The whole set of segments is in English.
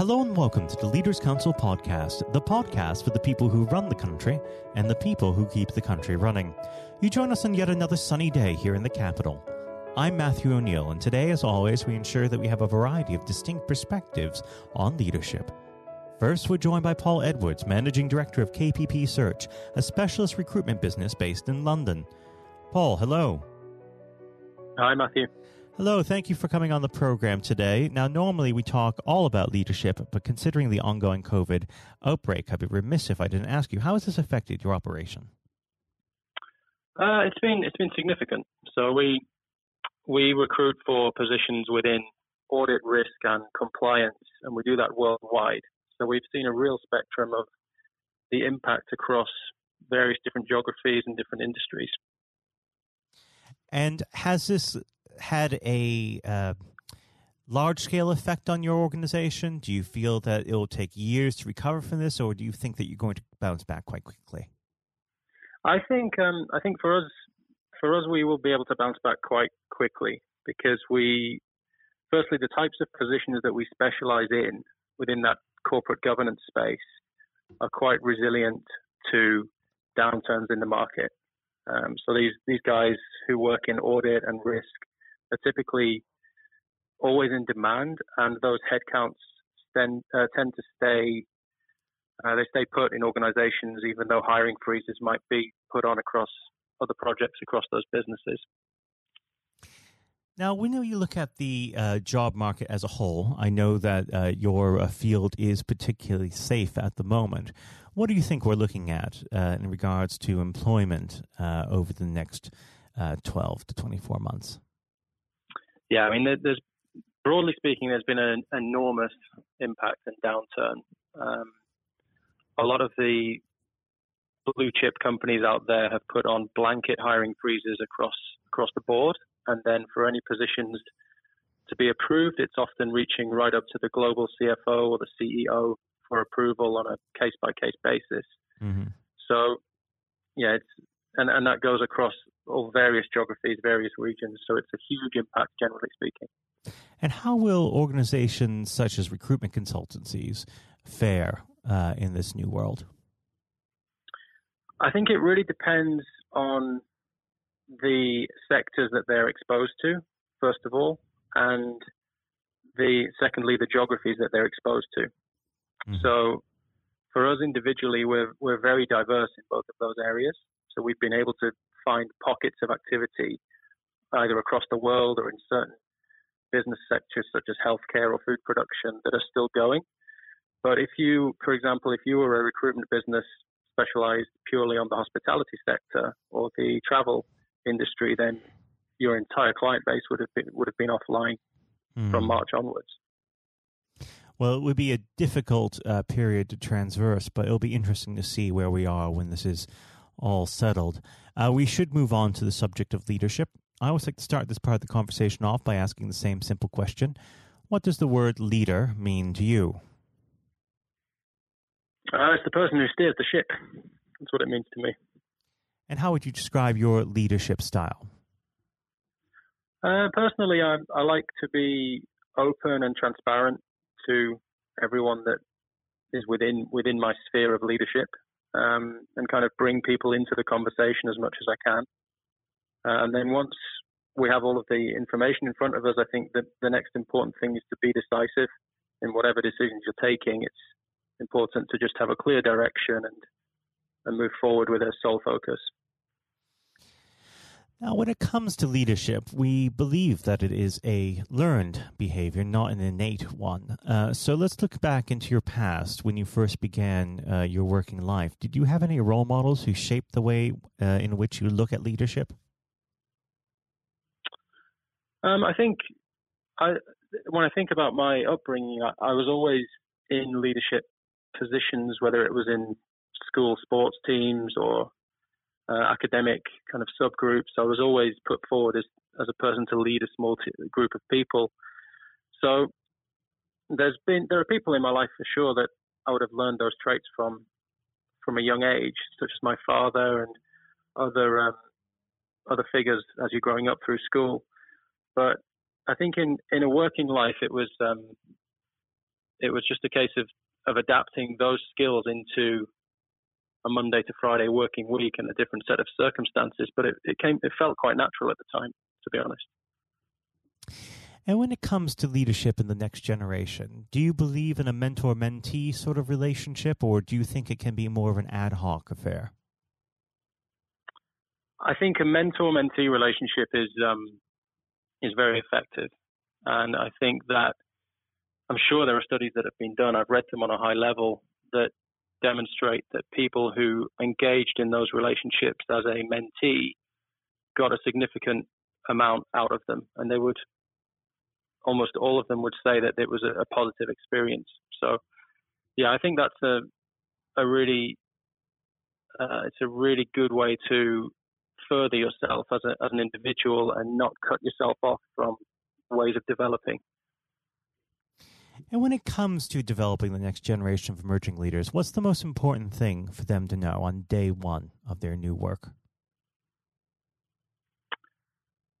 Hello and welcome to the Leaders Council podcast, the podcast for the people who run the country and the people who keep the country running. You join us on yet another sunny day here in the capital. I'm Matthew O'Neill, and today, as always, we ensure that we have a variety of distinct perspectives on leadership. First, we're joined by Paul Edwards, Managing Director of KPP Search, a specialist recruitment business based in London. Paul, hello. Hi, Matthew. Hello, thank you for coming on the program today. Now, normally we talk all about leadership, but considering the ongoing COVID outbreak, I'd be remiss if I didn't ask you how has this affected your operation? Uh, it's been it's been significant. So we we recruit for positions within audit, risk, and compliance, and we do that worldwide. So we've seen a real spectrum of the impact across various different geographies and different industries. And has this had a uh, large scale effect on your organization? Do you feel that it will take years to recover from this, or do you think that you're going to bounce back quite quickly? I think um, I think for us for us we will be able to bounce back quite quickly because we firstly the types of positions that we specialize in within that corporate governance space are quite resilient to downturns in the market. Um, so these these guys who work in audit and risk are typically always in demand, and those headcounts tend, uh, tend to stay. Uh, they stay put in organizations, even though hiring freezes might be put on across other projects across those businesses. Now, when you look at the uh, job market as a whole, I know that uh, your uh, field is particularly safe at the moment. What do you think we're looking at uh, in regards to employment uh, over the next uh, 12 to 24 months? Yeah, I mean, there's broadly speaking, there's been an enormous impact and downturn. Um, a lot of the blue chip companies out there have put on blanket hiring freezes across across the board, and then for any positions to be approved, it's often reaching right up to the global CFO or the CEO for approval on a case by case basis. Mm-hmm. So, yeah, it's and, and that goes across all various geographies, various regions. So it's a huge impact, generally speaking. And how will organizations such as recruitment consultancies fare uh, in this new world? I think it really depends on the sectors that they're exposed to, first of all, and the secondly the geographies that they're exposed to. Mm-hmm. So for us individually, we're we're very diverse in both of those areas. So we've been able to find pockets of activity either across the world or in certain business sectors such as healthcare or food production that are still going. But if you, for example, if you were a recruitment business specialized purely on the hospitality sector or the travel industry, then your entire client base would have been would have been offline mm. from March onwards. Well, it would be a difficult uh, period to transverse, but it'll be interesting to see where we are when this is all settled. Uh, we should move on to the subject of leadership. I always like to start this part of the conversation off by asking the same simple question What does the word leader mean to you? Uh, it's the person who steers the ship. That's what it means to me. And how would you describe your leadership style? Uh, personally, I, I like to be open and transparent to everyone that is within within my sphere of leadership um, and kind of bring people into the conversation as much as I can. Uh, and then once we have all of the information in front of us, I think that the next important thing is to be decisive in whatever decisions you're taking. It's important to just have a clear direction and and move forward with a sole focus. Now, when it comes to leadership, we believe that it is a learned behavior, not an innate one. Uh, so let's look back into your past when you first began uh, your working life. Did you have any role models who shaped the way uh, in which you look at leadership? Um, I think I, when I think about my upbringing, I, I was always in leadership positions, whether it was in school sports teams or uh, academic kind of subgroups. I was always put forward as, as a person to lead a small t- group of people. So there's been there are people in my life for sure that I would have learned those traits from from a young age, such as my father and other um, other figures as you're growing up through school. But I think in in a working life, it was um, it was just a case of of adapting those skills into a Monday to Friday working week and a different set of circumstances. But it, it came, it felt quite natural at the time, to be honest. And when it comes to leadership in the next generation, do you believe in a mentor mentee sort of relationship, or do you think it can be more of an ad hoc affair? I think a mentor mentee relationship is um, is very effective, and I think that I'm sure there are studies that have been done. I've read them on a high level that demonstrate that people who engaged in those relationships as a mentee got a significant amount out of them, and they would almost all of them would say that it was a, a positive experience. So, yeah, I think that's a a really uh, it's a really good way to further yourself as, a, as an individual and not cut yourself off from ways of developing. And when it comes to developing the next generation of emerging leaders, what's the most important thing for them to know on day one of their new work?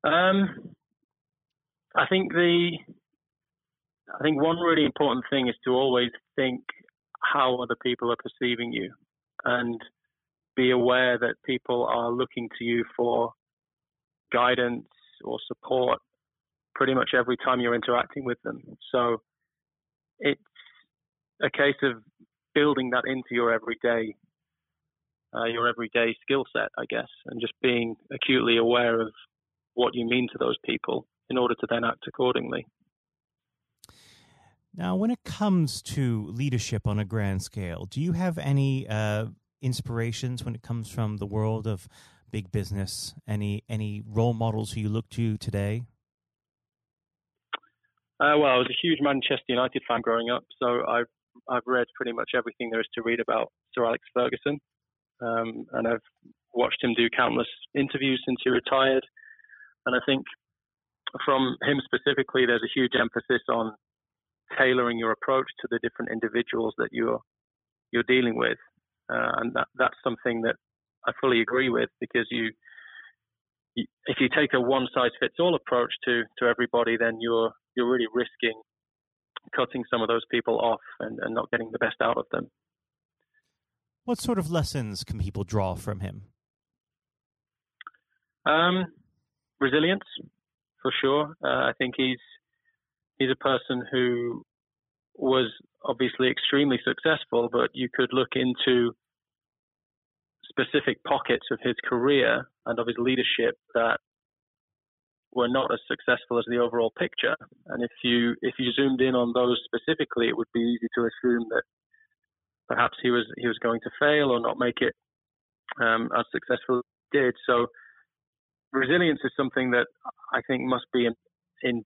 Um, I think the I think one really important thing is to always think how other people are perceiving you and be aware that people are looking to you for guidance or support pretty much every time you're interacting with them. So it's a case of building that into your everyday uh, your everyday skill set, I guess, and just being acutely aware of what you mean to those people in order to then act accordingly. Now, when it comes to leadership on a grand scale, do you have any uh, inspirations when it comes from the world of big business? Any any role models who you look to today? Uh, well, I was a huge Manchester United fan growing up, so I've I've read pretty much everything there is to read about Sir Alex Ferguson, um, and I've watched him do countless interviews since he retired. And I think from him specifically, there's a huge emphasis on tailoring your approach to the different individuals that you're you're dealing with, uh, and that that's something that I fully agree with because you, if you take a one size fits all approach to to everybody, then you're you're really risking cutting some of those people off and, and not getting the best out of them. What sort of lessons can people draw from him? Um, resilience, for sure. Uh, I think he's he's a person who was obviously extremely successful, but you could look into specific pockets of his career and of his leadership that were not as successful as the overall picture. And if you if you zoomed in on those specifically, it would be easy to assume that perhaps he was he was going to fail or not make it um, as successful as he did. So resilience is something that I think must be in, in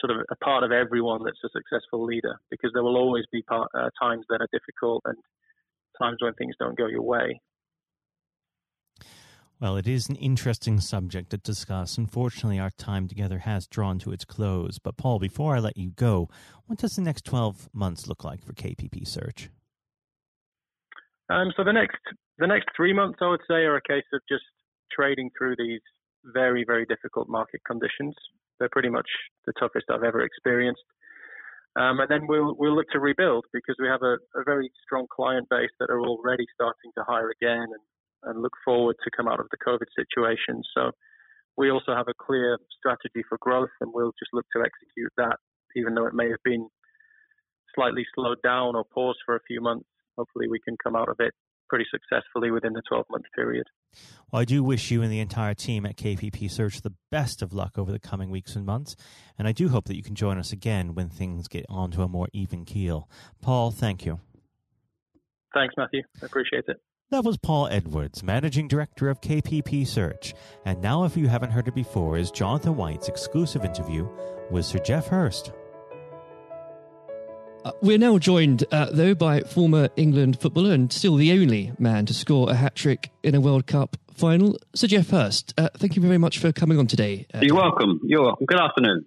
sort of a part of everyone that's a successful leader because there will always be part, uh, times that are difficult and times when things don't go your way. Well, it is an interesting subject to discuss. Unfortunately, our time together has drawn to its close. But, Paul, before I let you go, what does the next 12 months look like for KPP Search? Um, so the next the next three months, I would say, are a case of just trading through these very very difficult market conditions. They're pretty much the toughest I've ever experienced. Um, and then we'll we'll look to rebuild because we have a, a, very strong client base that are already starting to hire again and, and look forward to come out of the COVID situation. So we also have a clear strategy for growth, and we'll just look to execute that, even though it may have been slightly slowed down or paused for a few months. Hopefully, we can come out of it pretty successfully within the 12 month period. Well, I do wish you and the entire team at KPP Search the best of luck over the coming weeks and months, and I do hope that you can join us again when things get onto a more even keel. Paul, thank you. Thanks, Matthew. I appreciate it. That was Paul Edwards, Managing Director of KPP Search. And now, if you haven't heard it before, is Jonathan White's exclusive interview with Sir Geoff Hurst. Uh, we're now joined, uh, though, by former England footballer and still the only man to score a hat trick in a World Cup final, Sir Geoff Hurst. Uh, thank you very much for coming on today. Uh, You're welcome. You're welcome. Good afternoon.